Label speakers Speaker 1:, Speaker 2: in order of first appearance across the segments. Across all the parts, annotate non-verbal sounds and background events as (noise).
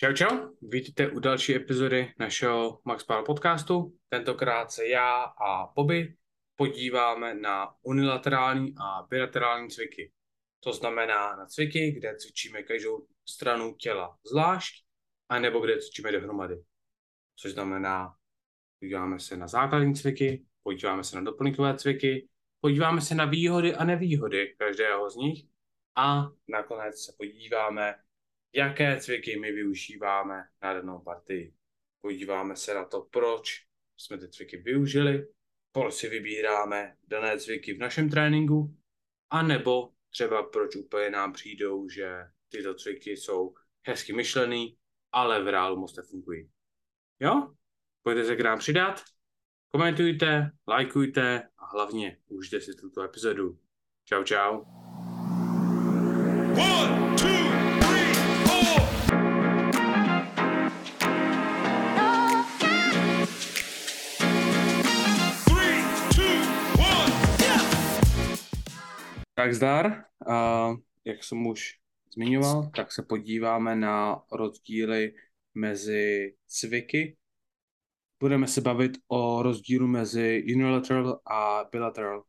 Speaker 1: Čau, čau, vítejte u další epizody našeho Max Power podcastu. Tentokrát se já a Bobby podíváme na unilaterální a bilaterální cviky. To znamená na cviky, kde cvičíme každou stranu těla zvlášť, anebo kde cvičíme dohromady. Což znamená, podíváme se na základní cviky, podíváme se na doplňkové cviky, podíváme se na výhody a nevýhody každého z nich a nakonec se podíváme, jaké cviky my využíváme na danou partii. Podíváme se na to, proč jsme ty cviky využili, proč si vybíráme dané cviky v našem tréninku, a nebo třeba proč úplně nám přijdou, že tyto cviky jsou hezky myšlený, ale v reálu moc nefungují. Jo? Pojďte se k nám přidat, komentujte, lajkujte a hlavně užijte si tuto epizodu. Čau, čau. One, Tak zdar, uh, jak jsem už zmiňoval, tak se podíváme na rozdíly mezi cviky. Budeme se bavit o rozdílu mezi unilateral a bilateral uh,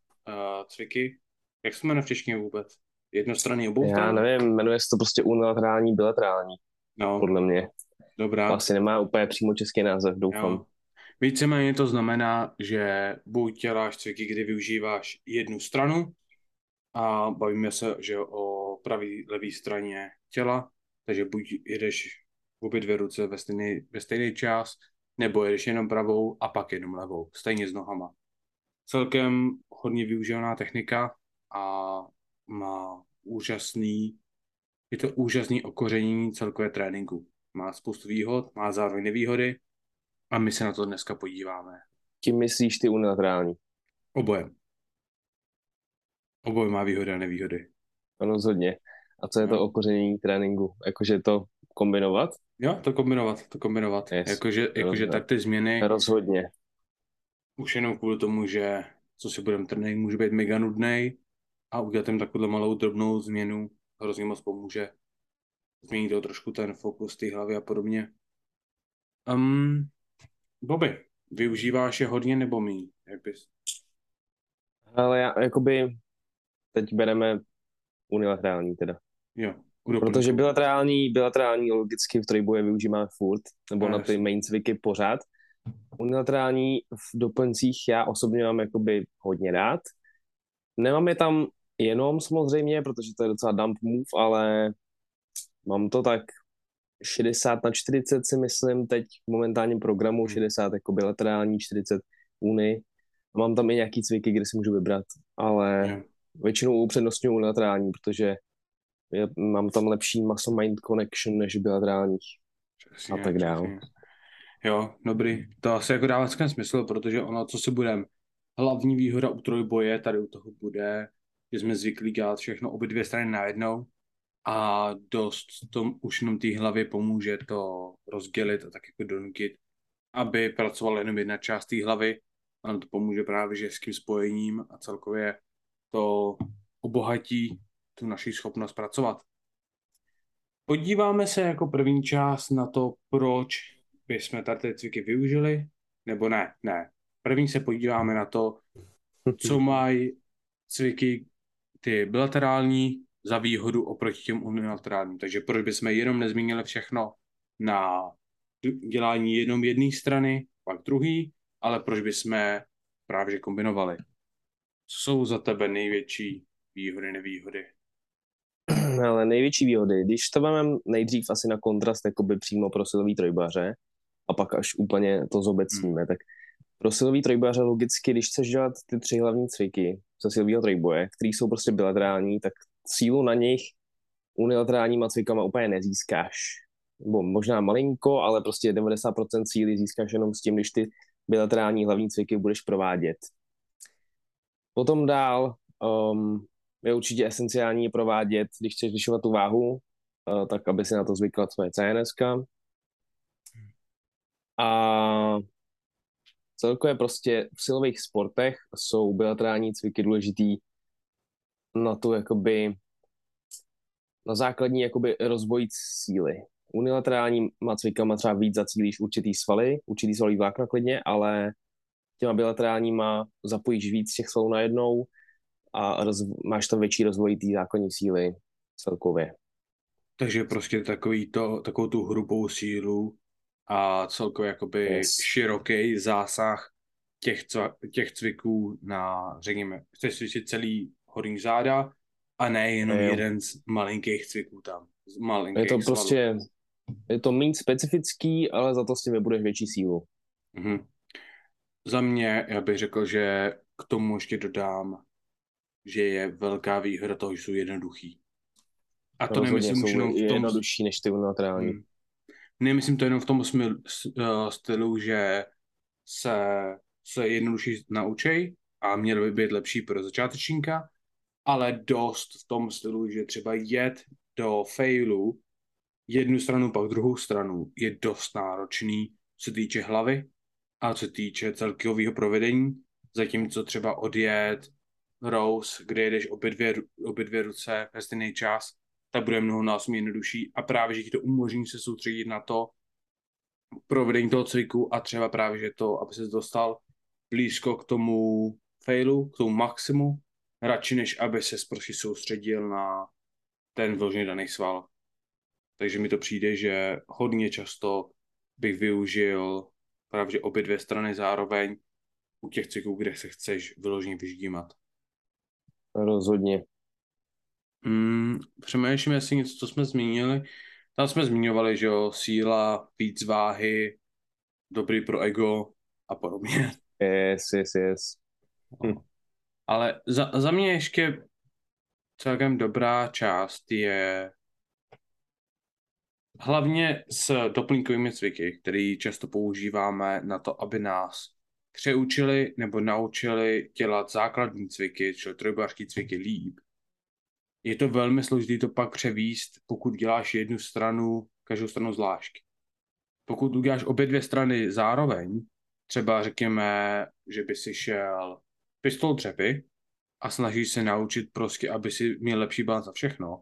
Speaker 1: cviky. Jak se jmenuje v češtině vůbec? Jednostranný obou
Speaker 2: Já nevím, jmenuje se to prostě unilaterální, bilaterální. No. Podle mě.
Speaker 1: Dobrá.
Speaker 2: Asi nemá úplně přímo český název, doufám. Jo.
Speaker 1: Víceméně to znamená, že buď děláš cviky, kdy využíváš jednu stranu a bavíme se že o pravý, levý straně těla, takže buď jedeš obě dvě ruce ve stejný, ve stejný čas, nebo jedeš jenom pravou a pak jenom levou, stejně s nohama. Celkem hodně využívaná technika a má úžasný, je to úžasný okoření celkové tréninku. Má spoustu výhod, má zároveň nevýhody a my se na to dneska podíváme.
Speaker 2: Tím myslíš ty unilaterální?
Speaker 1: Oboje. Oboje má výhody a nevýhody.
Speaker 2: Rozhodně. A co je no. to okoření tréninku? Jakože to kombinovat?
Speaker 1: Jo, to kombinovat, to kombinovat. Yes. Jakože, jakože tak ty změny...
Speaker 2: Rozhodně.
Speaker 1: Už jenom kvůli tomu, že co si budeme trénink, může být mega nudný a udělat jim takovou malou drobnou změnu hrozně moc pomůže. Změní to trošku ten fokus té hlavy a podobně. Um, Bobby, využíváš je hodně nebo mý? Jak bys?
Speaker 2: Ale já, jakoby, teď bereme unilaterální teda.
Speaker 1: Jo.
Speaker 2: Protože bilaterální, bilaterální logicky v trojboje využíváme furt, nebo no, na ty main cviky pořád. Unilaterální v doplňcích já osobně mám jakoby hodně rád. Nemám je tam jenom samozřejmě, protože to je docela dump move, ale mám to tak 60 na 40 si myslím teď v momentálním programu, 60 hmm. jako bilaterální, 40 uny. Mám tam i nějaký cviky, kde si můžu vybrat, ale yeah. Většinou upřednostňuji unilaterální, protože je, mám tam lepší muscle-mind connection než bilaterálních a tak dále.
Speaker 1: Jo, dobrý. To asi jako dává smysl, protože ono, co si budeme, hlavní výhoda u trojboje tady u toho bude, že jsme zvyklí dělat všechno obě dvě strany najednou a dost tom už jenom té hlavě pomůže to rozdělit a tak jako donutit, aby pracovala jenom jedna část té hlavy. A nám to pomůže právě že s tím spojením a celkově to obohatí tu naši schopnost pracovat. Podíváme se jako první část na to, proč bychom tady ty cviky využili, nebo ne, ne. První se podíváme na to, co (laughs) mají cviky ty bilaterální za výhodu oproti těm unilaterálním. Takže proč bychom jenom nezmínili všechno na dělání jenom jedné strany, pak druhý, ale proč bychom právě kombinovali. Co jsou za tebe největší výhody, nevýhody? (clears throat)
Speaker 2: Ale největší výhody, když to máme nejdřív asi na kontrast jakoby přímo pro silový trojbaře a pak až úplně to zobecníme, hmm. tak pro silový trojbaře logicky, když chceš dělat ty tři hlavní cviky ze silového trojboje, které jsou prostě bilaterální, tak sílu na nich unilaterálníma cvikama úplně nezískáš. Nebo možná malinko, ale prostě 90% síly získáš jenom s tím, když ty bilaterální hlavní cviky budeš provádět. Potom dál um, je určitě esenciální provádět, když chceš zvyšovat tu váhu, uh, tak aby si na to zvykla tvoje CNS. A celkově prostě v silových sportech jsou bilaterální cviky důležitý na to jakoby na základní jakoby rozvoj síly. unilaterálníma cvikama třeba víc zacílíš určitý svaly, určitý svalový vlákna klidně, ale těma bilaterálníma zapojíš víc těch svalů najednou a roz, máš tam větší rozvoj té základní síly celkově.
Speaker 1: Takže prostě takový to, takovou tu hrubou sílu a celkově jakoby yes. široký zásah těch, těch cviků na, řekněme, chceš slyšet celý horní záda a ne jenom je, jeden z malinkých cviků tam. Z malinkých
Speaker 2: je to svalů. prostě, je to méně specifický, ale za to s tím nebudeš větší sílu.
Speaker 1: Mm-hmm. Za mě, já bych řekl, že k tomu ještě dodám, že je velká výhoda toho, že jsou jednoduchý.
Speaker 2: A to nemyslím už jenom v tom... jednodušší než ty unilaterální. Hmm.
Speaker 1: Nemyslím to jenom v tom smil, uh, stylu, že se, se jednodušší naučej a měl by být lepší pro začátečníka, ale dost v tom stylu, že třeba jet do failu jednu stranu, pak druhou stranu je dost náročný, co se týče hlavy a co týče celkového provedení, zatímco třeba odjet Rose, kde jedeš obě dvě, obě dvě ruce ve stejný čas, tak bude mnoho násobně jednodušší a právě, že ti to umožní se soustředit na to provedení toho cviku a třeba právě, že to, aby se dostal blízko k tomu failu, k tomu maximu, radši než aby se prostě soustředil na ten vložně daný sval. Takže mi to přijde, že hodně často bych využil právě obě dvě strany zároveň u těch cviků, kde se chceš vyloženě vyždímat.
Speaker 2: Rozhodně.
Speaker 1: Mm, přemýšlím, jestli něco, co jsme zmínili. Tam jsme zmiňovali, že jo, síla, víc váhy, dobrý pro ego a podobně.
Speaker 2: Yes, yes, yes.
Speaker 1: Hm. Ale za, za mě ještě celkem dobrá část je hlavně s doplňkovými cviky, které často používáme na to, aby nás přeučili nebo naučili dělat základní cviky, čili trojbářské cviky líp, je to velmi složité to pak převíst, pokud děláš jednu stranu, každou stranu zvlášť. Pokud uděláš obě dvě strany zároveň, třeba řekněme, že by si šel pistol dřepy a snažíš se naučit prostě, aby si měl lepší balans a všechno,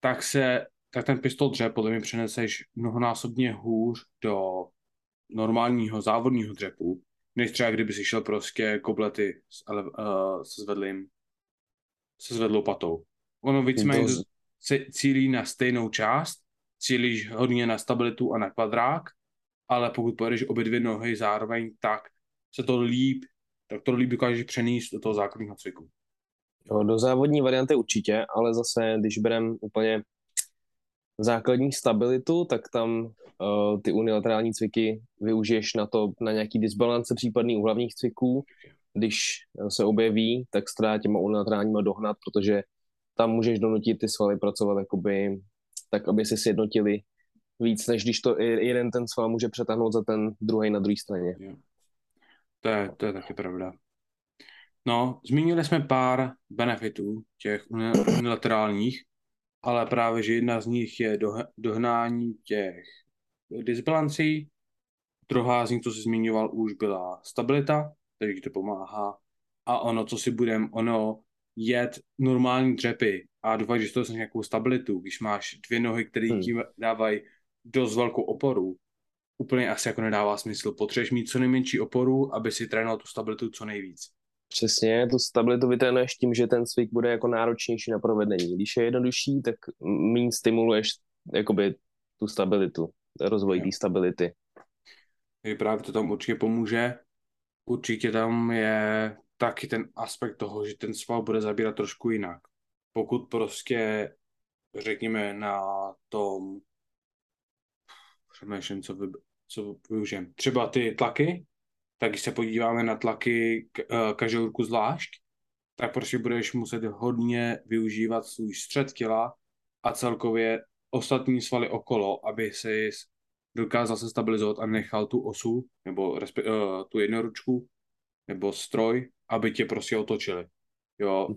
Speaker 1: tak se tak ten pistol dřep podle mě přeneseš mnohonásobně hůř do normálního závodního dřepu, než třeba kdyby si šel prostě koblety s, uh, se zvedlým se zvedlou patou. Ono víceméně to... cílí na stejnou část, cílíš hodně na stabilitu a na kvadrák, ale pokud pojedeš obě dvě nohy zároveň, tak se to líp, tak to líp dokážeš přenést do toho základního cviku.
Speaker 2: Jo, do závodní varianty určitě, ale zase, když berem úplně základní stabilitu, tak tam uh, ty unilaterální cviky využiješ na to, na nějaký disbalance případný u hlavních cviků. Když se objeví, tak s těma unilaterálníma dohnat, protože tam můžeš donutit ty svaly pracovat jakoby, tak, aby se sjednotili víc, než když to jeden ten sval může přetáhnout za ten druhý na druhé straně.
Speaker 1: To je, to je taky pravda. No, zmínili jsme pár benefitů těch unilaterálních, ale právě, že jedna z nich je do, dohnání těch disbalancí, druhá z nich, co jsi zmiňoval, už byla stabilita, takže to pomáhá. A ono, co si budem, ono jet normální dřepy a doufat, že to nějakou stabilitu, když máš dvě nohy, které hmm. tím dávají dost velkou oporu, úplně asi jako nedává smysl. Potřebuješ mít co nejmenší oporu, aby si trénoval tu stabilitu co nejvíc.
Speaker 2: Přesně, tu stabilitu vytrénuješ tím, že ten cvik bude jako náročnější na provedení. Když je jednodušší, tak méně stimuluješ jakoby tu stabilitu, rozvoj té stability.
Speaker 1: Je právě to tam určitě pomůže. Určitě tam je taky ten aspekt toho, že ten sval bude zabírat trošku jinak. Pokud prostě, řekněme, na tom přemýšlím, co, vy, co využijem. Třeba ty tlaky, tak když se podíváme na tlaky eh, každou ruku zvlášť, tak prostě budeš muset hodně využívat svůj střed těla a celkově ostatní svaly okolo, aby si dokázal se stabilizovat a nechal tu osu, nebo uh, tu jednoručku, nebo stroj aby tě prostě otočili. Jo,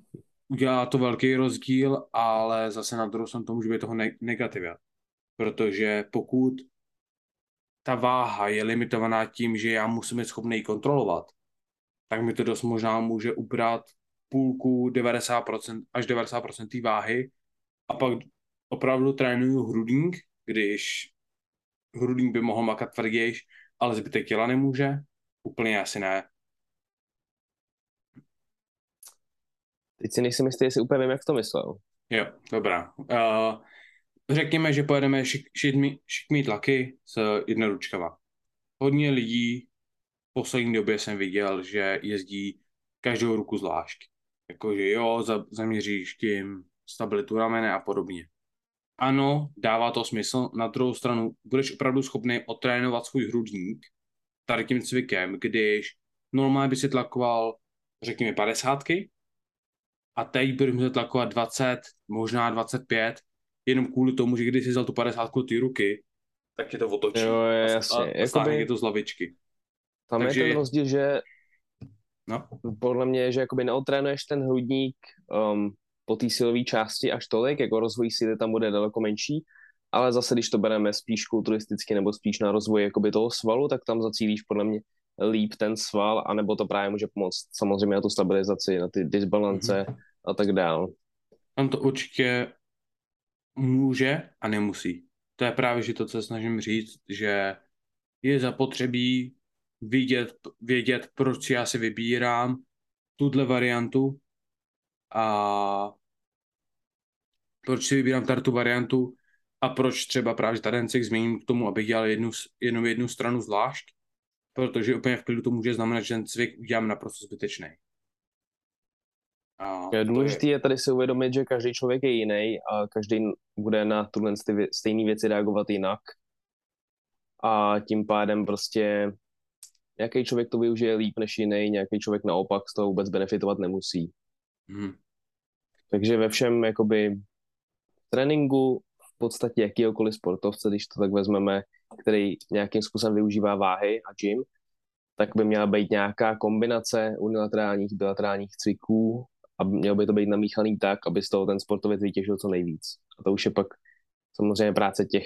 Speaker 1: udělá to velký rozdíl, ale zase na druhou stranu to může být toho ne- negativě. Protože pokud ta váha je limitovaná tím, že já musím být schopný kontrolovat, tak mi to dost možná může ubrat půlku 90% až 90% té váhy a pak opravdu trénuju hrudník když hrudník by mohl makat tvrdějš, ale zbytek těla nemůže? Úplně asi ne.
Speaker 2: Teď si nejsem jistý, jestli úplně vím, jak to myslel.
Speaker 1: Jo, dobrá. Uh, řekněme, že pojedeme šik, šikmý, šikmý tlaky s jednoručkama. Hodně lidí v poslední době jsem viděl, že jezdí každou ruku zvlášť. Jakože jo, za, zaměříš tím stabilitu ramene a podobně. Ano, dává to smysl. Na druhou stranu budeš opravdu schopný otrénovat svůj hrudník tady tím cvikem, když normálně by si tlakoval, řekněme, padesátky a teď budeš muset tlakovat 20, možná 25, jenom kvůli tomu, že když jsi vzal tu 50 ty ruky, tak tě to otočí.
Speaker 2: Jo, jasně.
Speaker 1: A, a Jakoby... je to z lavičky.
Speaker 2: Tam Takže... je ten rozdíl, že
Speaker 1: no?
Speaker 2: podle mě, že jakoby neotrénuješ ten hrudník um, po té silové části až tolik, jako rozvoj síly tam bude daleko menší, ale zase, když to bereme spíš kulturisticky nebo spíš na rozvoj jakoby toho svalu, tak tam zacílíš podle mě líp ten sval, anebo to právě může pomoct samozřejmě na tu stabilizaci, na ty disbalance mm-hmm. a tak dál.
Speaker 1: Tam to určitě může a nemusí. To je právě že to, co snažím říct, že je zapotřebí vidět, vědět, proč já si vybírám tuhle variantu a proč si vybírám tady tu variantu a proč třeba právě ten cik změním k tomu, abych dělal jednu, jenom jednu stranu zvlášť, protože úplně v klidu to může znamenat, že ten cvik udělám naprosto zbytečný.
Speaker 2: A je důležité je... je tady si uvědomit, že každý člověk je jiný a každý bude na tuhle stejné věci reagovat jinak. A tím pádem prostě nějaký člověk to využije líp než jiný, nějaký člověk naopak z toho vůbec benefitovat nemusí. Hmm. Takže ve všem jakoby tréninku v podstatě jakýkoliv sportovce, když to tak vezmeme, který nějakým způsobem využívá váhy a gym, tak by měla být nějaká kombinace unilaterálních, bilaterálních cviků a mělo by to být namíchaný tak, aby z toho ten sportovec vytěžil co nejvíc. A to už je pak samozřejmě práce těch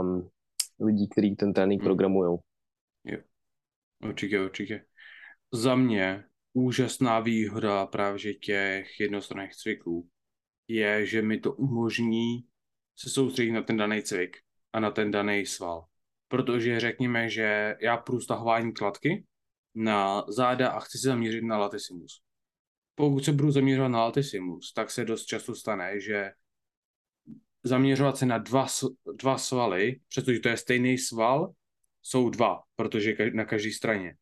Speaker 2: um, lidí, kteří ten trénink hmm. programují.
Speaker 1: Jo. Určitě, určitě. Za mě úžasná výhoda právě těch jednostranných cviků je, že mi to umožní se soustředit na ten daný cvik a na ten daný sval. Protože řekněme, že já půjdu stahování kladky na záda a chci se zaměřit na latissimus. Pokud se budu zaměřovat na latissimus, tak se dost často stane, že zaměřovat se na dva, dva svaly, přestože to je stejný sval, jsou dva, protože na každé straně.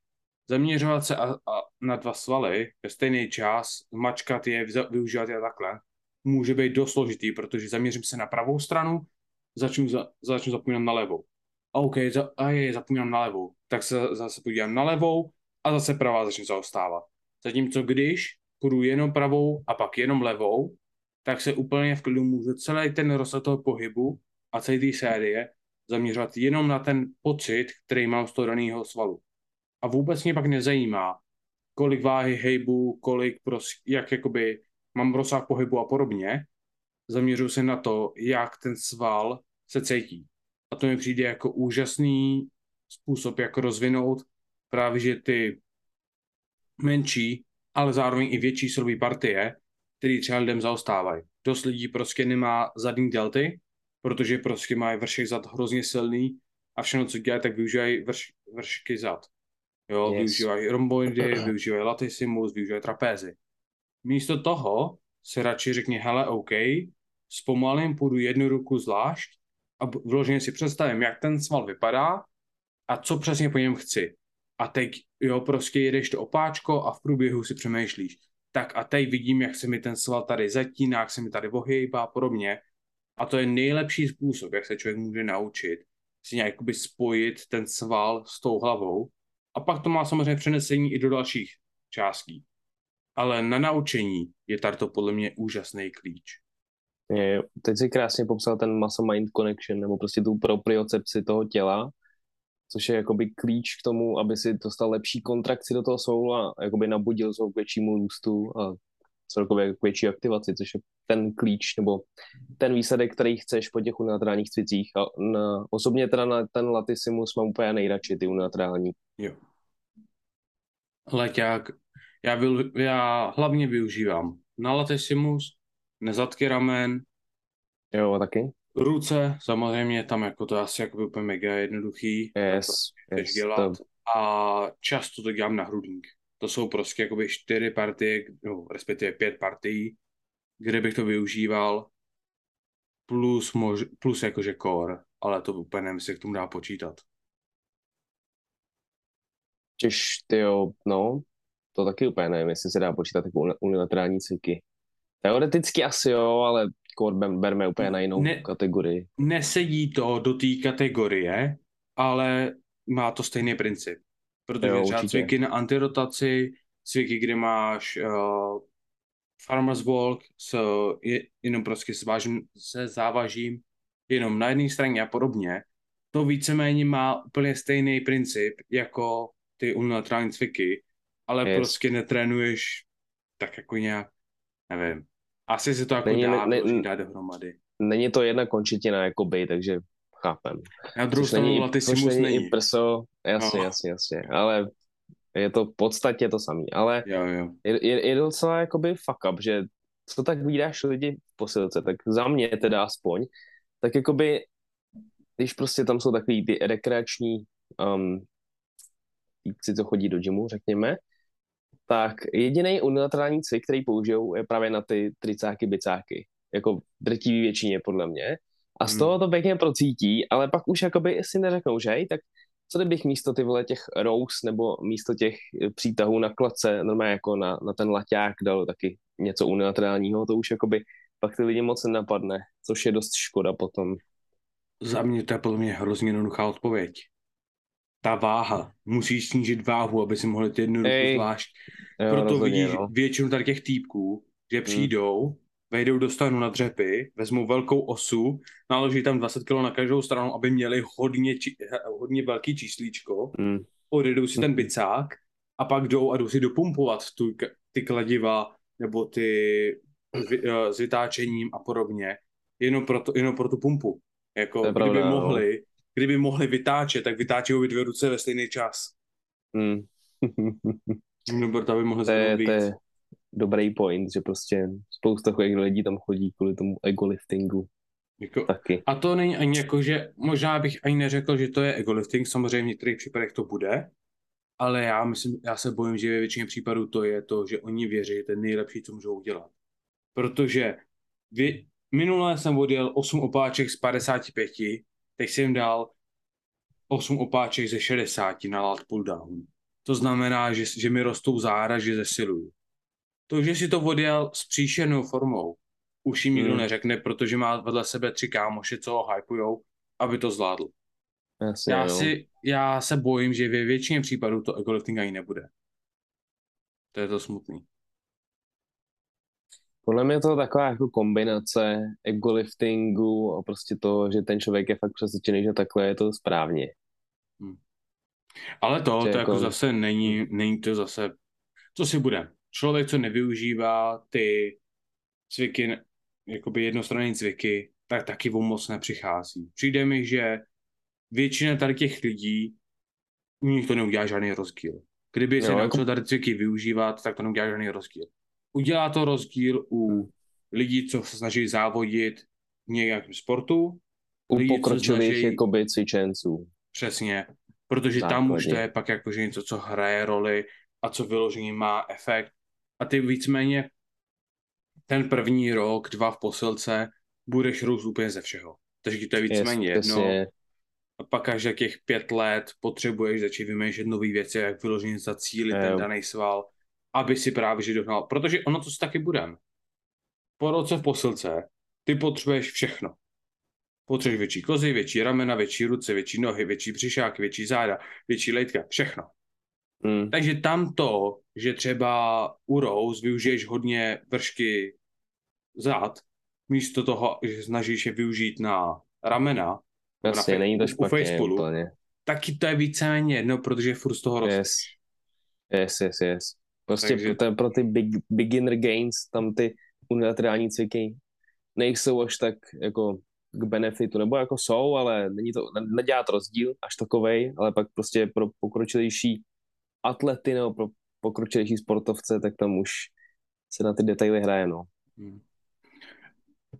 Speaker 1: Zaměřovat se a, a na dva svaly ve stejný čas, mačkat je, využívat je takhle, může být dost složitý, protože zaměřím se na pravou stranu, začnu, za, začnu zapomínat na levou. A OK, za, a je, zapomínám na levou, tak se zase podívám na levou a zase pravá začne zaostávat. Zatímco když půjdu jenom pravou a pak jenom levou, tak se úplně v klidu můžu celý ten rozsah toho pohybu a celé té série zaměřovat jenom na ten pocit, který mám z toho daného svalu. A vůbec mě pak nezajímá, kolik váhy hejbu, kolik, prostě, jak jakoby mám rozsah pohybu a podobně. Zaměřuji se na to, jak ten sval se cítí. A to mi přijde jako úžasný způsob, jak rozvinout právě že ty menší, ale zároveň i větší silové partie, které třeba lidem zaostávají. Dost lidí prostě nemá zadní delty, protože prostě mají vršek zad hrozně silný a všechno, co dělají, tak využívají vrš, vršky zad. Jo, yes. využívají romboidy, využívají latissimus, využívají trapézy. Místo toho se radši řekne, hele, OK, zpomalím, půjdu jednu ruku zvlášť a vloženě si představím, jak ten sval vypadá a co přesně po něm chci. A teď, jo, prostě jedeš to opáčko a v průběhu si přemýšlíš. Tak a teď vidím, jak se mi ten sval tady zatíná, jak se mi tady ohýbá a podobně. A to je nejlepší způsob, jak se člověk může naučit si nějak spojit ten sval s tou hlavou. A pak to má samozřejmě přenesení i do dalších částí. Ale na naučení je to podle mě úžasný klíč.
Speaker 2: Je, teď si krásně popsal ten muscle-mind connection, nebo prostě tu propriocepci toho těla, což je jakoby klíč k tomu, aby si dostal lepší kontrakci do toho soulu a jakoby nabudil zvuk k většímu růstu a celkově k větší aktivaci, což je ten klíč nebo ten výsledek, který chceš po těch unilaterálních cvicích. A na, osobně teda na ten latissimus mám úplně nejradši, ty unilaterální.
Speaker 1: Jo. Leťák, já, byl, já hlavně využívám na latissimus, nezadky ramen.
Speaker 2: Jo, taky.
Speaker 1: Ruce, samozřejmě tam jako to asi jako úplně mega jednoduchý.
Speaker 2: Yes,
Speaker 1: to
Speaker 2: yes,
Speaker 1: dělat.
Speaker 2: to,
Speaker 1: A často to dělám na hrudník. To jsou prostě jakoby čtyři partie, no, respektive pět partií, kde bych to využíval, plus, mož, plus jakože core, ale to úplně nevím, jestli k tomu dá počítat.
Speaker 2: Těž, tyjo, no, to taky úplně nevím, jestli se dá počítat jako uni- unilaterální cviky. Teoreticky asi jo, ale core ber- berme úplně na jinou
Speaker 1: Ne-
Speaker 2: kategorii.
Speaker 1: Nesedí to do té kategorie, ale má to stejný princip. Protože
Speaker 2: Jo,
Speaker 1: třeba
Speaker 2: určitě.
Speaker 1: cviky na antirotaci, cviky, kde máš uh, farmer's walk s, je, jenom prostě s vážím, se závažím jenom na jedné straně a podobně, to víceméně má úplně stejný princip jako ty unilaterální cviky, ale
Speaker 2: Yes.
Speaker 1: prostě netrénuješ tak jako nějak, nevím. Asi se to jako
Speaker 2: Není-
Speaker 1: dá
Speaker 2: ne-
Speaker 1: ne, dát dohromady.
Speaker 2: Není to jedna končetina jakoby, takže chápem.
Speaker 1: Na druhou stranu latissimus
Speaker 2: není,
Speaker 1: není.
Speaker 2: prso, jasně,
Speaker 1: No.
Speaker 2: jasně, jasně, ale je to v podstatě to samý, ale
Speaker 1: Jo, jo.
Speaker 2: je, je, je docela jakoby fuck up, že co tak vydáš lidi v posilce, tak za mě teda aspoň, tak jakoby, když prostě tam jsou takový ty rekreační um, týpci, co chodí do gymu, řekněme, tak jediný unilaterální cvik, který použijou, je právě na ty tricáky, bicáky. Jako drtivý většině, podle mě. A z
Speaker 1: Hmm.
Speaker 2: toho to pěkně procítí, ale pak už jakoby si neřeknou, že hej, tak co kdybych místo ty vole těch rows nebo místo těch eh, přítahů na klece, normálně jako na, na ten laťák dal taky něco unilaterálního, to už jakoby pak ty lidi moc nenapadne, což je dost škoda potom.
Speaker 1: Za mě to je podle mě hrozně jednoduchá odpověď. Ta váha. Musíš snížit váhu, aby si mohli ty jednu ruku
Speaker 2: Ej,
Speaker 1: zvlášť.
Speaker 2: Jo,
Speaker 1: Proto
Speaker 2: rozhodně,
Speaker 1: vidíš
Speaker 2: no.
Speaker 1: většinu tady těch týpků, že přijdou, vejdou do stanu na dřepy, vezmou velkou osu, naloží tam 20 kg na každou stranu, aby měli hodně, či, hodně velký číslíčko,
Speaker 2: Mm.
Speaker 1: odjedou si ten bicák a pak jdou a jdou si dopumpovat tu, ty kladiva nebo ty eh, s vytáčením a podobně, jenom pro, to, jenom pro tu pumpu. Jako,
Speaker 2: je
Speaker 1: kdyby
Speaker 2: pravda, no.
Speaker 1: mohli, kdyby mohli vytáčet, tak vytáčí obě dvě ruce ve stejný čas. (laughs)
Speaker 2: Mm.
Speaker 1: Jenom proto, aby mohli
Speaker 2: to, je, to je dobrý point, že prostě spousta takových lidí tam chodí kvůli tomu ego liftingu
Speaker 1: Jako,
Speaker 2: taky.
Speaker 1: A to není ani jako, že možná bych ani neřekl, že to je egolifting, samozřejmě v některých případech to bude, ale já myslím, já se bojím, že ve většině případů to je to, že oni věří, že to je nejlepší, co můžou udělat. Protože vy, minule jsem odjel 8 opáček z 55, teď jsem dal 8 opáček ze 60 na lat pull down. To znamená, že, že mi rostou zára, že zesiluju. To, že si to odjel s příšernou formou, už jim nikdo
Speaker 2: Hmm.
Speaker 1: neřekne, protože má vedle sebe tři kámoše, co ho hypujou, aby to zvládl.
Speaker 2: Jasně,
Speaker 1: Já, si, já se bojím, že ve většině případů to egolifting ani nebude. To je to smutný.
Speaker 2: Podle mě to je taková jako kombinace ego liftingu a prostě to, že ten člověk je fakt přesvědčený, že takhle je to správně.
Speaker 1: Ale to,
Speaker 2: Že
Speaker 1: to jako
Speaker 2: jako-
Speaker 1: zase není, není to zase, co si bude. Člověk, co nevyužívá ty cviky, jakoby jednostranné cviky, tak taky o moc nepřichází. Přijde mi, že většina tady těch lidí, u nich to neudělá žádný rozdíl. Kdyby
Speaker 2: Jo,
Speaker 1: se
Speaker 2: jako-
Speaker 1: tady cviky využívat, tak to neudělá žádný rozdíl. Udělá to rozdíl u lidí, co se snaží závodit v nějakém sportu,
Speaker 2: U
Speaker 1: Lidi, co
Speaker 2: pokročilých
Speaker 1: snaží-
Speaker 2: jakoby cvičenců.
Speaker 1: Přesně, protože tam už to je pak jakože něco, co hraje roli a co vyloženě má efekt. A ty víceméně ten první rok, dva v posilce, budeš růst úplně ze všeho. Takže ti to je víceméně
Speaker 2: Jest,
Speaker 1: jedno.
Speaker 2: přesně.
Speaker 1: A pak až za těch pět let potřebuješ začít vymýšlet nové věci, jak vyloženě zacílit ten daný sval, aby si právě že dohnal. Protože ono to si taky budem. Po roce v posilce ty potřebuješ všechno. Potřebuješ větší kozy, větší ramena, větší ruce, větší nohy, větší břišáky, větší záda, větší lejtka, všechno.
Speaker 2: Mm.
Speaker 1: Takže tam to, že třeba u Rose využiješ hodně vršky zad, místo toho, že snažíš je využít na ramena,
Speaker 2: Jasně,
Speaker 1: na,
Speaker 2: není to
Speaker 1: u- u
Speaker 2: špatně
Speaker 1: facepullu,
Speaker 2: úplně.
Speaker 1: taky to je víceméně jedno, protože furt z toho roste.
Speaker 2: Yes. Yes, yes, yes. Prostě
Speaker 1: Takže-
Speaker 2: pro, pro ty big, beginner gains tam ty unilaterální cviky nejsou až tak jako k benefitu, nebo jako jsou, ale není to, ne- nedělá to rozdíl až takovej, ale pak prostě pro pokročilejší atlety nebo pro pokročilejší sportovce, tak tam už se na ty detaily hraje, no.
Speaker 1: Hmm.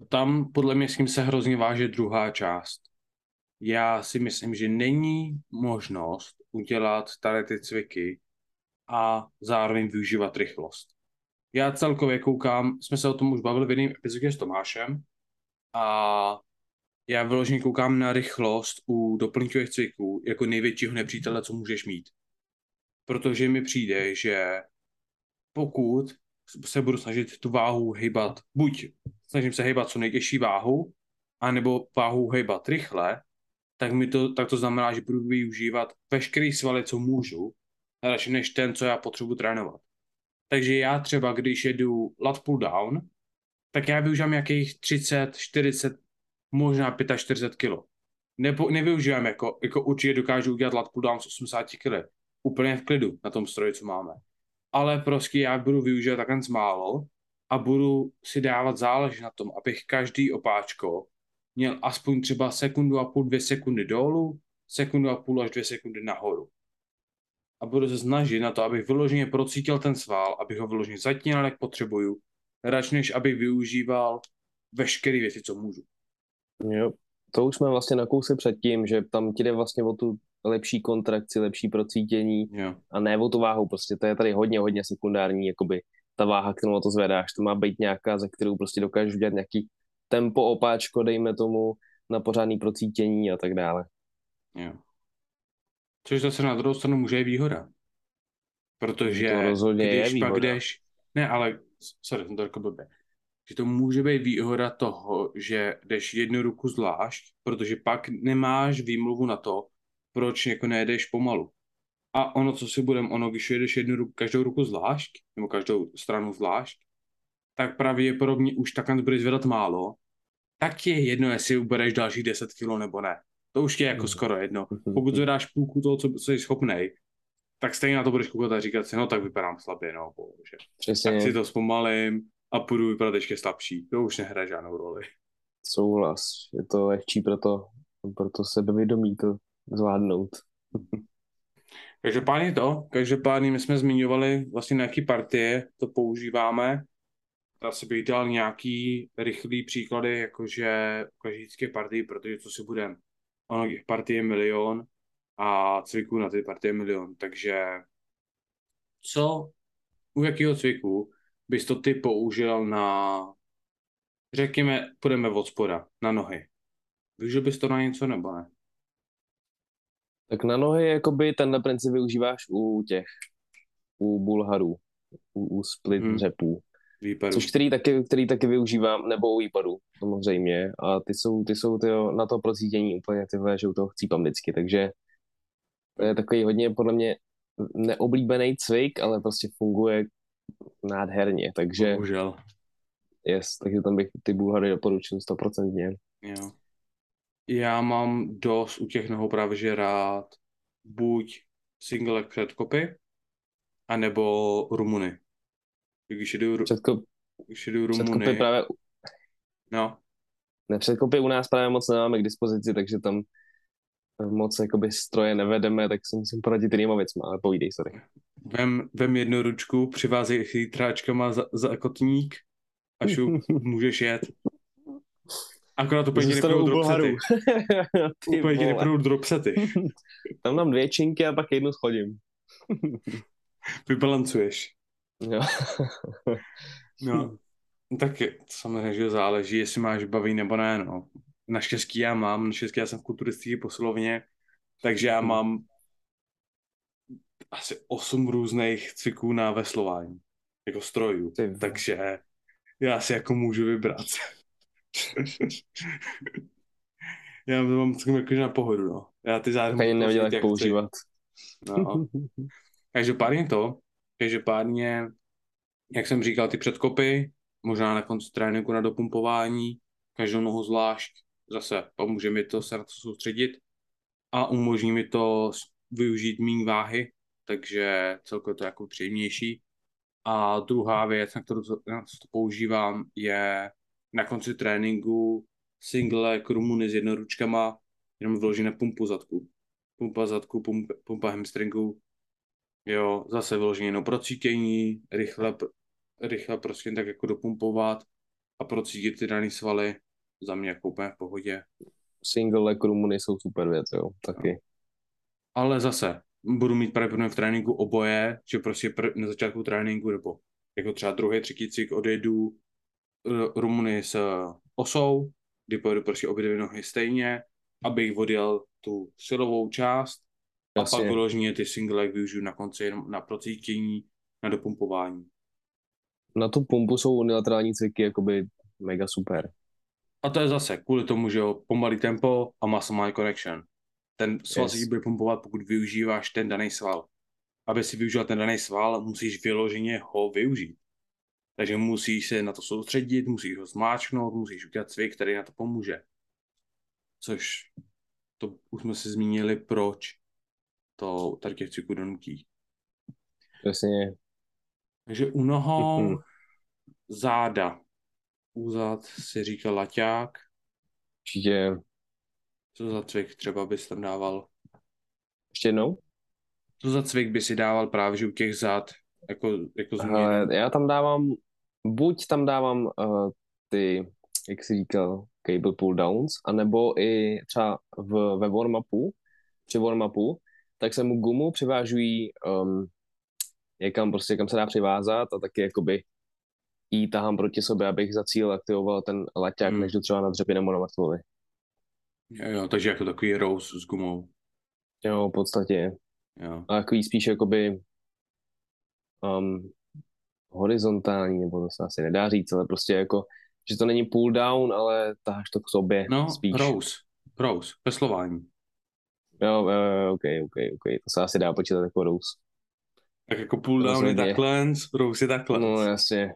Speaker 1: tam podle mě s tím se hrozně váže druhá část. Já si myslím, že není možnost udělat tady ty cviky a zároveň využívat rychlost. Já celkově koukám, jsme se o tom už bavili v jednom epizodě s Tomášem a já vyloženě koukám na rychlost u doplňkových cviků jako největšího nepřítele, co můžeš mít. Protože mi přijde, že pokud se budu snažit tu váhu hejbat, buď snažím se hejbat co nejtěžší váhu, anebo váhu hejbat rychle, tak, mi to, tak to znamená, že budu využívat veškerý svaly, co můžu, radši než ten, co já potřebuji trénovat. Takže já třeba, když jedu lat pull down, tak já využívám nějakých 30, 40, možná 45 kg. Nebo nevyužívám jako, jako určitě dokážu udělat lat pull down s 80 kg. Úplně v klidu na tom stroji, co máme. Ale prostě já budu využívat takhle málo a budu si dávat záležet na tom, abych každý opáčko měl aspoň třeba sekundu a půl, dvě sekundy dolů, sekundu a půl až dvě sekundy nahoru. A budu se snažit na to, abych vyloženě procítil ten sval, abych ho vyloženě zatínal, jak potřebuju, radši než abych využíval veškeré věci, co můžu.
Speaker 2: Jo, to už jsme vlastně nakousli předtím, že tam ti jde vlastně o tu lepší kontrakci, lepší procítění
Speaker 1: jo.
Speaker 2: a ne o tu váhu, prostě to je tady hodně, hodně sekundární, jakoby ta váha, kterou to zvedáš, to má být nějaká, za kterou prostě dokážeš udělat nějaký tempo opáčko, dejme tomu, na pořádný procítění a tak dále.
Speaker 1: Jo. Což zase na druhou stranu může být výhoda. Protože to rozhodně když je výhoda. pak jdeš, ne, ale, sorry, jsem to jako blbě, že to může být výhoda toho, že jdeš jednu ruku zvlášť, protože pak nemáš výmluvu na to, proč jako nejedeš pomalu. A ono, co si budem, ono, když jedeš jednu ruku, každou ruku zvlášť, nebo každou stranu zvlášť, tak pravděpodobně už takhle budeš zvedat málo, tak je jedno, jestli ubereš dalších 10 kg nebo ne. To už je jako mm. skoro jedno. Pokud zvedáš půlku toho, co, jsi schopný, tak stejně na to budeš koukat a říkat si, no tak vypadám slabě, no bože. Přesně. Tak si to zpomalím a půjdu vypadat ještě slabší. To už nehraje žádnou roli.
Speaker 2: Souhlas. Je to lehčí pro to, pro to sebevědomí to zvládnout.
Speaker 1: Každopádně to, každopádně my jsme zmiňovali vlastně na jaký partie to používáme. Asi bych dal nějaký rychlý příklady, jakože každý partii, protože co si budeme. Ono těch partii je milion a cviků na ty partie je milion, takže co, u jakého cviku bys to ty použil na, řekněme, půjdeme od spoda, na nohy. Využil bys to na něco nebo ne?
Speaker 2: Tak na nohy jakoby tenhle princip využíváš u těch, u bulharů, u, u split hmm. řepů. Výpadu. Což který taky, který taky využívám, nebo u výpadu, samozřejmě. A ty jsou, ty jsou tyjo, na to procítění úplně ty že u toho chcípám vždycky, takže to je takový hodně podle mě neoblíbený cvik, ale prostě funguje nádherně, takže...
Speaker 1: Bohužel.
Speaker 2: Yes, takže tam bych ty bulhary doporučil stoprocentně.
Speaker 1: Jo. Já mám dost u těch nohou právě, že rád buď single předkopy, anebo Rumuny. Když jdu, Předkop... když Rumuny... Předkopy právě... No.
Speaker 2: Ne, předkopy u nás právě moc nemáme k dispozici, takže tam moc jakoby stroje nevedeme, tak si musím poradit jinýma věcma, ale povídej, sorry.
Speaker 1: Vem, vem jednu ručku, přivázej chytráčkama za, za kotník a šup, (laughs) můžeš jet. Akorát úplně ti nepůjdou dropsety. (laughs) (laughs) úplně ti nepůjdou dropsety.
Speaker 2: Tam mám dvě činky a pak jednu schodím.
Speaker 1: Vybalancuješ. Jo. (laughs) no, tak je, to samozřejmě že záleží, jestli máš baví nebo ne, no. Naštěstí já mám, naštěstí já jsem v kulturistické posilovně, takže já mám asi osm různých cviků na veslování, jako strojů, Ty. takže já si jako můžu vybrat. (laughs) já to mám takový jako na pohodu, no. Já ty zároveň...
Speaker 2: Ani nevěděl, jak používat.
Speaker 1: No. (laughs) Každopádně to, každopádně, jak jsem říkal, ty předkopy, možná na konci tréninku na dopumpování, každou nohu zvlášť, zase pomůže mi to se na to soustředit a umožní mi to využít méně váhy, takže celkově to je jako příjemnější. A druhá věc, na kterou to, na to používám, je na konci tréninku single krumuny s jednoručkama, jenom vloží na pumpu zadku. Pumpa zadku, pumpa, pumpa hamstringu, jo, zase vyloženě jenom procítění, rychle, rychle prostě tak jako dopumpovat a procítit ty dané svaly za mě jako úplně v pohodě.
Speaker 2: Single leg rumuny jsou super věc, jo, taky.
Speaker 1: Ale zase, budu mít pravděpodobně v tréninku oboje, že prostě pr- na začátku tréninku nebo jako třeba druhý, třetí cykl odjedu rumuny s osou, kdy pojedu prostě obě dvě nohy stejně, abych odjel tu silovou část a
Speaker 2: Jasně.
Speaker 1: pak vyloženě ty single využiju na konci jenom na procítění, na dopumpování.
Speaker 2: Na tu pumpu jsou unilaterální cviky jakoby mega super.
Speaker 1: A to je zase kvůli tomu, že jo, pomalý tempo a muscle connection. Ten sval
Speaker 2: Yes.
Speaker 1: bude pumpovat, pokud využíváš ten daný sval. Aby si využil ten daný sval, musíš vyloženě ho využít. Takže musíš se na to soustředit, musíš ho zmáčknout, musíš udělat cvik, který na to pomůže. Což to už jsme si zmínili, proč to tady těch cviků donutí.
Speaker 2: Přesně.
Speaker 1: Takže u nohou,
Speaker 2: Mhm.
Speaker 1: záda. U zad si říká laťák.
Speaker 2: Určitě.
Speaker 1: Co za cvik třeba bys tam dával?
Speaker 2: Ještě jednou?
Speaker 1: Co za cvik by si dával právě že u těch zad? Jako, jako?
Speaker 2: Hele, já tam dávám, buď tam dávám uh, ty, jak jsi říkal, cable pull downs, anebo i třeba v, ve warm-upu, při warm-upu, tak se mu gumu přivážují um, někam prostě, kam se dá přivázat a taky jakoby jí tahám proti sobě, abych za cíl aktivoval ten laťák,
Speaker 1: Hmm.
Speaker 2: než jdu třeba na dřepy nebo na.
Speaker 1: Jo, jo, takže jako takový rose s gumou.
Speaker 2: Jo, v podstatě.
Speaker 1: Jo.
Speaker 2: A takový spíš jakoby um, horizontální, nebo to se asi nedá říct, ale prostě jako, že to není pull down, ale taháš to k sobě
Speaker 1: No,
Speaker 2: spíš.
Speaker 1: rose. Rose. Veslování.
Speaker 2: Jo, jo, jo, ok, ok, ok, to se asi dá počítat jako rose.
Speaker 1: Tak jako pull down je takhle, rose je takhle.
Speaker 2: No jasně.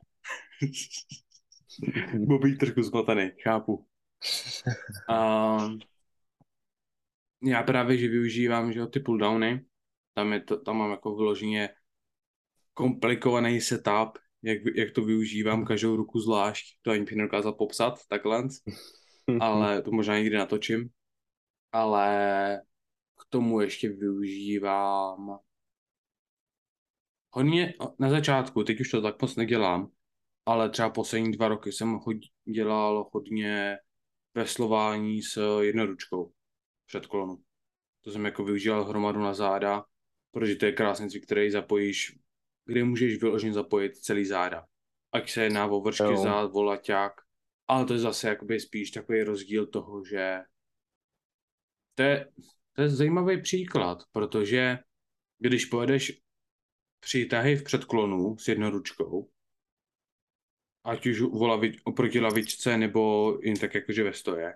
Speaker 2: (laughs)
Speaker 1: Bobík trošku zmatený, chápu. (laughs) A já právě, že využívám že jo, ty pull downy, tam, je to, tam mám jako vyloženě komplikovaný setup, jak, jak to využívám každou ruku zvlášť, to ani bych nedokázal popsat, takhle, (laughs) ale to možná někdy natočím. Ale tomu ještě využívám hodně na začátku, teď už to tak moc nedělám, ale třeba poslední dva roky jsem hod, dělal hodně veslování s jednoručkou před kolonu. To jsem jako využíval hromadu na záda, protože to je krásný cvik, který zapojíš, kde můžeš vyloženě zapojit celý záda. Ať se jedná o vršky
Speaker 2: Jo.
Speaker 1: zád, o laťák, ale to je zase jakoby spíš takový rozdíl toho, že to je, to je zajímavý příklad, protože když pojedeš přítahy v předklonu s jednoručkou, ať už lavi, oproti lavičce nebo jen tak jakože ve stoje,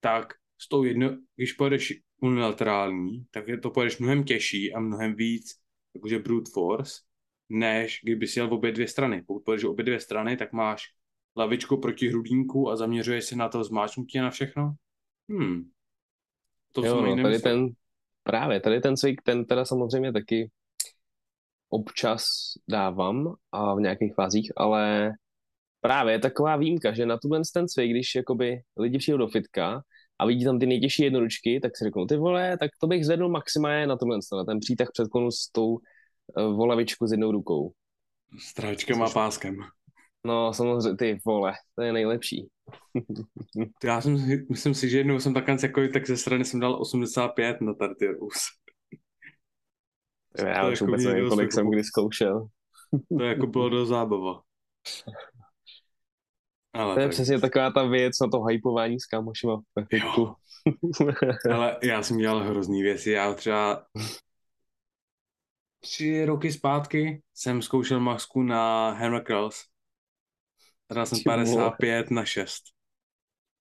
Speaker 1: tak s tou jedno, když pojedeš unilaterální, tak je to pojedeš mnohem těžší a mnohem víc jakože brute force, než kdyby si jel v obě dvě strany. Pokud pojedeš obě dvě strany, tak máš lavičku proti hrudníku a zaměřuješ se na to zmáčnutí na všechno. Hmm. To
Speaker 2: jo, no, tady ten, právě, tady ten cvik, ten teda samozřejmě taky občas dávám a v nějakých fázích, ale právě je taková výjimka, že na tuhle ten cvik, když jakoby lidi přijdou do fitka a vidí tam ty nejtěžší jednoručky, tak si řeknou, ty vole, tak to bych zvedl maximálně na tomhle, na ten přítah předklonu s tou uh, volavičku s jednou rukou.
Speaker 1: S tráčkem a páskem.
Speaker 2: No samozřejmě, ty vole, to je nejlepší. (laughs)
Speaker 1: Já jsem, si- myslím si, že jednou jsem takhle jako, tak ze strany jsem dal 85 na Tartirus.
Speaker 2: Já
Speaker 1: To
Speaker 2: už
Speaker 1: jako
Speaker 2: vůbec nevím, kolik
Speaker 1: jako-
Speaker 2: jsem kdy zkoušel.
Speaker 1: To jako bylo do zábava. (laughs) Ale,
Speaker 2: To je
Speaker 1: tak,
Speaker 2: přesně taková ta věc na to hypování s kámošima (laughs)
Speaker 1: ale já jsem dělal hrozný věci. Já třeba tři roky zpátky jsem zkoušel maxku na hammer curls. Dal jsem
Speaker 2: Ty vole.
Speaker 1: 55 na 6.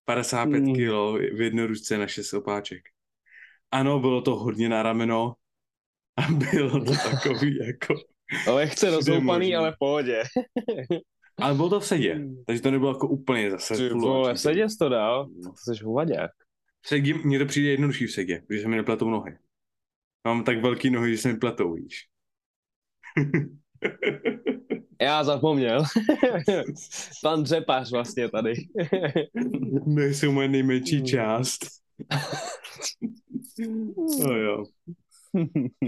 Speaker 1: 55
Speaker 2: Hmm.
Speaker 1: kilo v jedné ručce na 6 opáček. Ano, bylo to hodně na rameno a bylo to (laughs) takový jako...
Speaker 2: Lehce
Speaker 1: možný.
Speaker 2: ale v pohodě.
Speaker 1: Ale bylo to v sedě, takže to nebylo jako úplně zase
Speaker 2: Ty vole, v sedě jsi to dal?
Speaker 1: No.
Speaker 2: To jsi hovaďák.
Speaker 1: V sedě mně to přijde jednodušší v sedě, protože se mi nepletou nohy. Mám tak velký nohy, že se mi pletou, víš. (laughs)
Speaker 2: Já zapomněl. (laughs) Pan dřepař vlastně tady. (laughs)
Speaker 1: Jsou moje nejmenší
Speaker 2: Hmm.
Speaker 1: část. (laughs) no jo.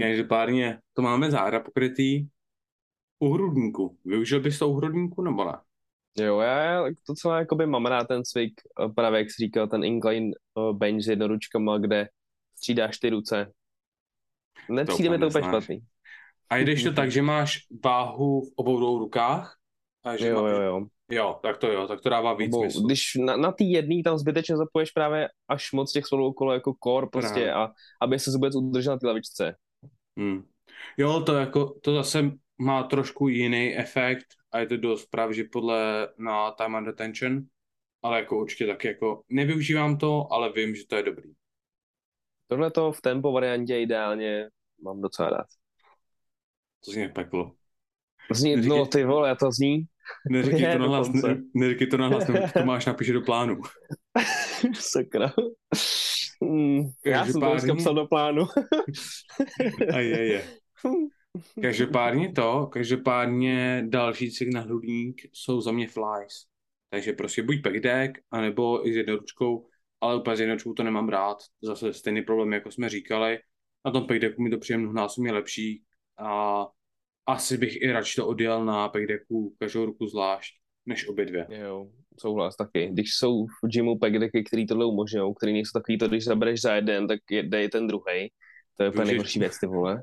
Speaker 1: Každopádně to máme záda pokrytý u hrudníku. Využil bys to u hrudníku nebo ne?
Speaker 2: Jo, já to, co jakoby mám rád ten cvik, eh, právě jak jsi říkal, ten incline eh, bench s jednoručkama, kde střídáš ty ruce. Nepřijde mi to úplně špatný.
Speaker 1: A jdeš to tak, že máš váhu v obou dvou rukách?
Speaker 2: A že jo, máš... jo, jo.
Speaker 1: Jo, tak to jo, tak to dává víc smysl.
Speaker 2: Když na, na ty jedný tam zbytečně zapoješ právě až moc těch svalů okolo jako core prostě a aby se vůbec udržel na té lavičce.
Speaker 1: Hmm. Jo, to jako, to zase má trošku jiný efekt a je to dost právě podle na time and detention, ale jako určitě tak jako nevyužívám to, ale vím, že to je dobrý.
Speaker 2: Tohle to v tempo variantě ideálně mám docela rád.
Speaker 1: To zní peklo.
Speaker 2: Zní, neříkej, no ty vole, to zní.
Speaker 1: Neříkej to nahlas, ne, neříkej to nahlas, to máš napíše do plánu. (laughs)
Speaker 2: Sakra. Hmm, já jsem to dneska psal do plánu. (laughs)
Speaker 1: a je, je. Každopádně to, každopádně další cik na hrudník jsou za mě flies. Takže prostě buď back deck, anebo i s jednoručkou, ale úplně s jednoručkou to nemám rád. Zase stejný problém, jako jsme říkali. Na tom back decku mi to přijde mnohonásobně lepší a asi bych i radši to odjel na backdecku každou ruku zvlášť, než obě dvě.
Speaker 2: Jo, souhlas taky. Když jsou v gymu backdecky, který tohle umožňují, který nejsou takový to, když zabereš za jeden, tak je ten druhý. To je úplně nejhorší věc, ty vole.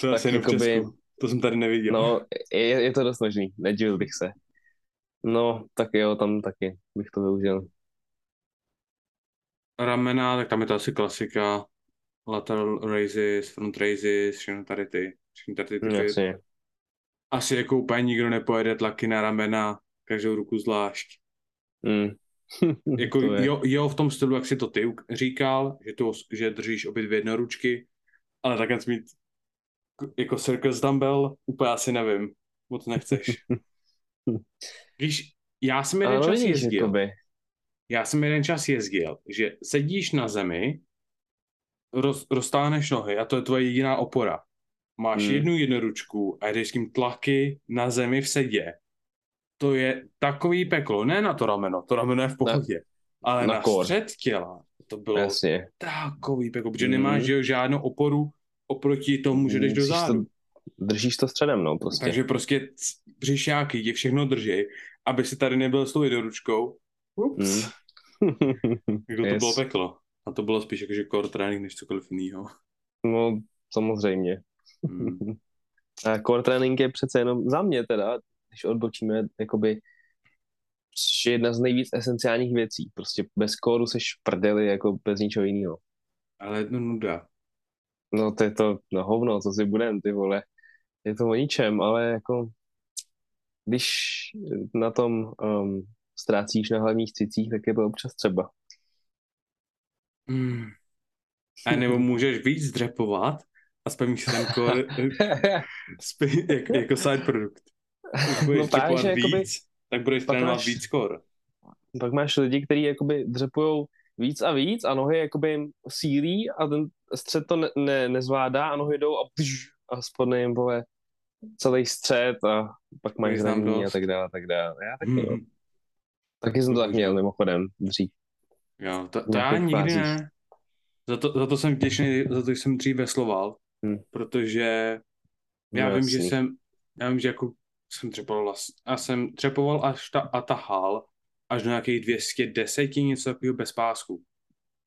Speaker 1: To tak jakoby, To jsem tady neviděl.
Speaker 2: No, je, je to dost možný, nedivil bych se. No, tak jo, tam taky bych to využil.
Speaker 1: Ramena, tak tam je to asi klasika. Lateral raises, front raises, všechno tady ty. Všechno tady ty.
Speaker 2: Jasně.
Speaker 1: Asi jako úplně nikdo nepojede tlaky na ramena, každou ruku zvlášť.
Speaker 2: Mm. (laughs)
Speaker 1: jako jo, jo, v tom stylu, jak si to ty říkal, že, to, že držíš obě dvě jednoručky, ale takhle mít jako circus dumbbell, úplně asi nevím, moc nechceš. (laughs) Když já jsem jeden čas jezdil, jakoby. já jsem jeden čas jezdil, že sedíš na zemi, roz, roztáhneš nohy a to je tvoje jediná opora. Máš hmm. jednu jednoručku a jdeš s tím tlaky na zemi v sedě. To je takový peklo, ne na to rameno, to rameno je v pohodě, na, ale na, na střed těla to bylo Jasně. takový peklo, protože hmm. nemáš že, žádnou oporu oproti tomu, že jdeš do zádu. To,
Speaker 2: držíš to středem, no, prostě.
Speaker 1: Takže prostě břišáky je všechno drží, aby si tady nebyl s tou jednoručkou. Ups. Hmm. jako yes. to bylo peklo. A to bylo spíš jakože core trénink než cokoliv jiného.
Speaker 2: No, samozřejmě. Hmm. (laughs) A core trénink je přece jenom za mě teda, když odbočíme, jakoby je jedna z nejvíc esenciálních věcí. Prostě bez kóru seš prdeli jako bez ničeho jiného.
Speaker 1: Ale jedno nuda.
Speaker 2: No to je to, no hovno, co si budem, ty vole. Je to o ničem, ale jako když na tom um, ztrácíš na hlavních cicích, tak je to občas třeba.
Speaker 1: Hmm. A nebo můžeš víc dřepovat a spamíš si ten core jako, jako side produkt. Budeš no tak, že víc, jakoby, tak budeš trénovat máš, víc core.
Speaker 2: Pak máš lidi, kteří jakoby dřepujou víc a víc a nohy jakoby sílí a ten střed to ne, ne, nezvládá a nohy jdou a, pš, a spodne jim vole celý střed a pak mají zranění a tak dále, a tak dále. Já taky, mm. no. Taky jsem to tak měl mimochodem dřív.
Speaker 1: Jo, to, to já nikdy fázích. ne. Za to, za to jsem vděčný, za to jsem dřív vesloval, hmm. protože já no, vím, jasný. že jsem, já vím, že jako jsem třepoval vlastně, já jsem třepoval až ta, a tahal až do nějakých 210, něco takového bez pásku.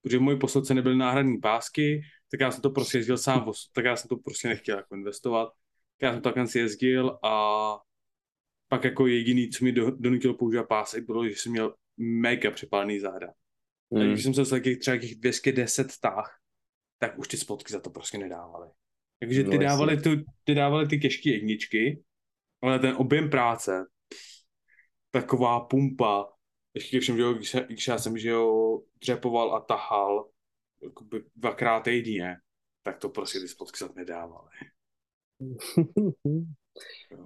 Speaker 1: Protože v mojí posledce nebyly náhradní pásky, tak já jsem to prostě jezdil sám, tak já jsem to prostě nechtěl jako investovat. Tak já jsem takhle si jezdil a pak jako jediný, co mi donutilo používat pásek, bylo, že jsem měl mega přepálený záda. Mm. když jsem se takových třeba těch 210 tah, tak už ty spotky za to prostě nedávaly. Takže ty, no, dávali tu, ty dávali ty těžké jedničky, ale ten objem práce, taková pumpa, ještě všem, že jo, když, když já jsem, že jo, dřepoval a tahal jakoby dvakrát týdně, tak to prostě ty spotky za to nedávaly. (laughs)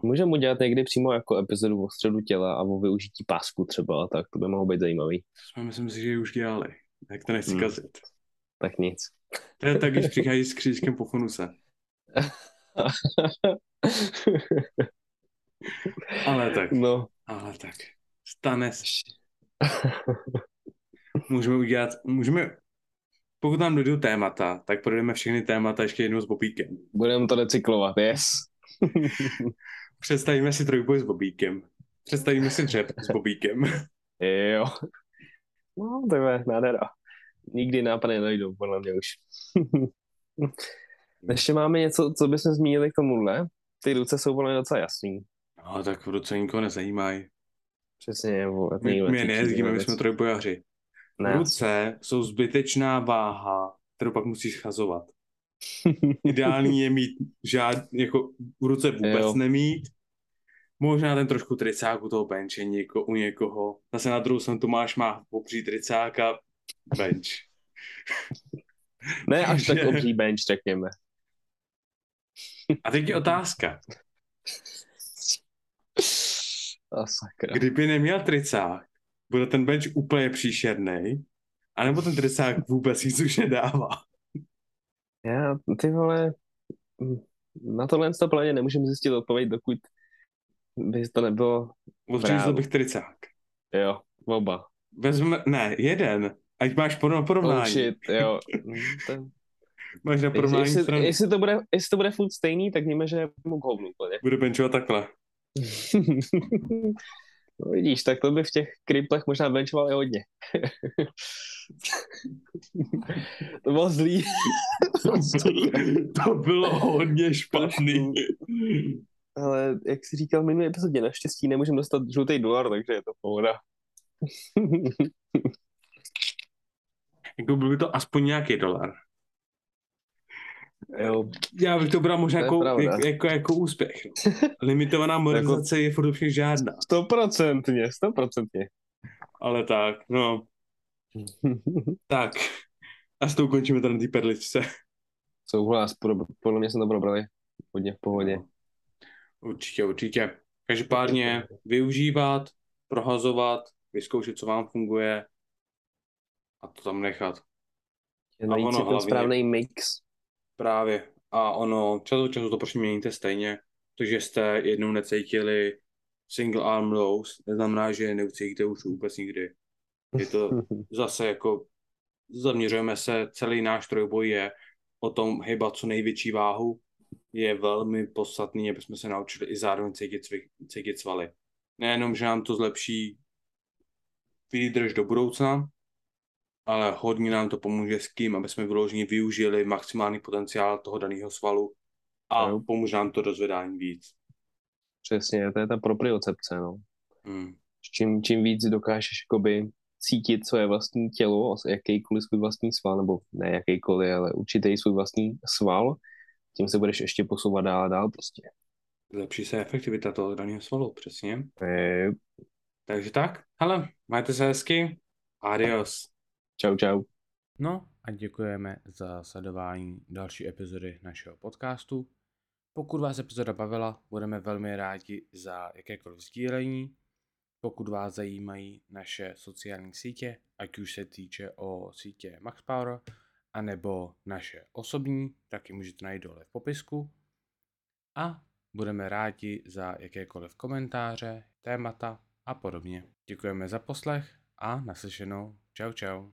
Speaker 2: Můžeme udělat někdy přímo jako epizodu o středu těla a o využití pásku třeba, tak to by mohlo být zajímavý.
Speaker 1: Jsme myslím si, že už dělali. Jak to nechci hmm. kazit.
Speaker 2: Tak nic.
Speaker 1: To je tak, když přichází s křížkem po funuse. (laughs) ale tak.
Speaker 2: No.
Speaker 1: Ale tak. Stane se. (laughs) můžeme udělat, můžeme, pokud nám dojdou témata, tak projdeme všechny témata ještě jednou s Bobíkem.
Speaker 2: Budeme to recyklovat, yes. (laughs)
Speaker 1: Představíme si trojboj s Bobíkem. Představíme si dřep s Bobíkem.
Speaker 2: Jo. No, to je nádhera. Nikdy nápady nedojdou, podle mě už. (laughs) Ještě máme něco, co bychom zmínili k tomuhle. Ty ruce jsou podle mě docela jasný.
Speaker 1: No, tak v ruce nikoho nezajímají.
Speaker 2: Přesně, vole.
Speaker 1: My, my nejezdíme, my jsme trojbojaři.
Speaker 2: Ne.
Speaker 1: Ruce jsou zbytečná váha, kterou pak musíš schazovat. (laughs) Ideální je mít žád, jako v ruce vůbec
Speaker 2: Jo.
Speaker 1: nemít. Možná ten trošku tricák u toho benče něko, u někoho. Zase na druhou stranu Tomáš má obří tricák a bench. (laughs)
Speaker 2: Ne až tak obří bench, řekněme.
Speaker 1: A teď je otázka. (laughs)
Speaker 2: A sakra.
Speaker 1: Kdyby neměl tricák, bude ten bench úplně příšerný, anebo ten tricák vůbec nic už nedává.
Speaker 2: Já, ty vole, na tohle to plně nemůžeme zjistit odpověď, dokud by to nebylo,
Speaker 1: Odřízl bych tricák.
Speaker 2: jo, oba.
Speaker 1: Vezme, ne, jeden. Ať máš porovnání.
Speaker 2: Oh shit, jo. (laughs) Ten,
Speaker 1: Máš na porovnání
Speaker 2: jestli,
Speaker 1: stranu.
Speaker 2: jestli, to bude, jestli to bude furt stejný, tak víme, že mu k hovnu.
Speaker 1: Bude benchovat takhle. (laughs)
Speaker 2: no vidíš, tak to by v těch kriplech možná benchoval i hodně. (laughs) (laughs) to bylo zlý.
Speaker 1: to bylo hodně špatný.
Speaker 2: Ale jak jsi říkal v minulé epizodě, naštěstí nemůžeme dostat žlutý dolar, takže je to pohoda. (laughs)
Speaker 1: jako byl by to aspoň nějaký dolar.
Speaker 2: jo,
Speaker 1: Já bych to bral možná
Speaker 2: To
Speaker 1: jako, jako, jako, jako úspěch. Limitovaná (laughs) monetizace je furt žádná.
Speaker 2: stoprocentně, stoprocentně.
Speaker 1: Ale tak, no. Tak. A s tou končíme tady na té perličce.
Speaker 2: Souhlas, podle mě jsme to probrali hodně v pohodě.
Speaker 1: Určitě, určitě. Každopádně využívat, prohazovat, vyzkoušet, co vám funguje a to tam nechat.
Speaker 2: Je najít
Speaker 1: ono
Speaker 2: si ten správný mix.
Speaker 1: Právě. A ono, čas od času to prostě měníte stejně. To, že jste jednou necítili single arm rows, neznamená, že neucítíte už vůbec nikdy. Je to zase jako, zaměřujeme se, celý náš trojboj je o tom hybat co největší váhu. Je velmi podstatný, aby jsme se naučili i zároveň cítit, cítit svaly. Nejenom, že nám to zlepší výdrž do budoucna, ale hodně nám to pomůže s tím, aby jsme vyloženě využili maximální potenciál toho daného svalu a
Speaker 2: Jo.
Speaker 1: pomůže nám to do zvedání víc.
Speaker 2: Přesně, to je ta propriocepce, no.
Speaker 1: Hmm.
Speaker 2: Čím, čím víc dokážeš jakoby cítit své vlastní tělo, jakýkoliv svůj vlastní sval, nebo ne jakýkoliv, ale určitý svůj vlastní sval, tím se budeš ještě posouvat dál a dál prostě.
Speaker 1: Zlepší se efektivita toho daného svalu, přesně.
Speaker 2: E,
Speaker 1: Takže tak, hele, majte se hezky, adios.
Speaker 2: čau, čau.
Speaker 1: No a děkujeme za sledování další epizody našeho podcastu. Pokud vás epizoda bavila, budeme velmi rádi za jakékoliv sdílení. Pokud vás zajímají naše sociální sítě, ať už se týče o sítě MaxPower, anebo naše osobní, tak ji můžete najít dole v popisku. A budeme rádi za jakékoliv komentáře, témata a podobně. Děkujeme za poslech a naslyšenou. Čau čau.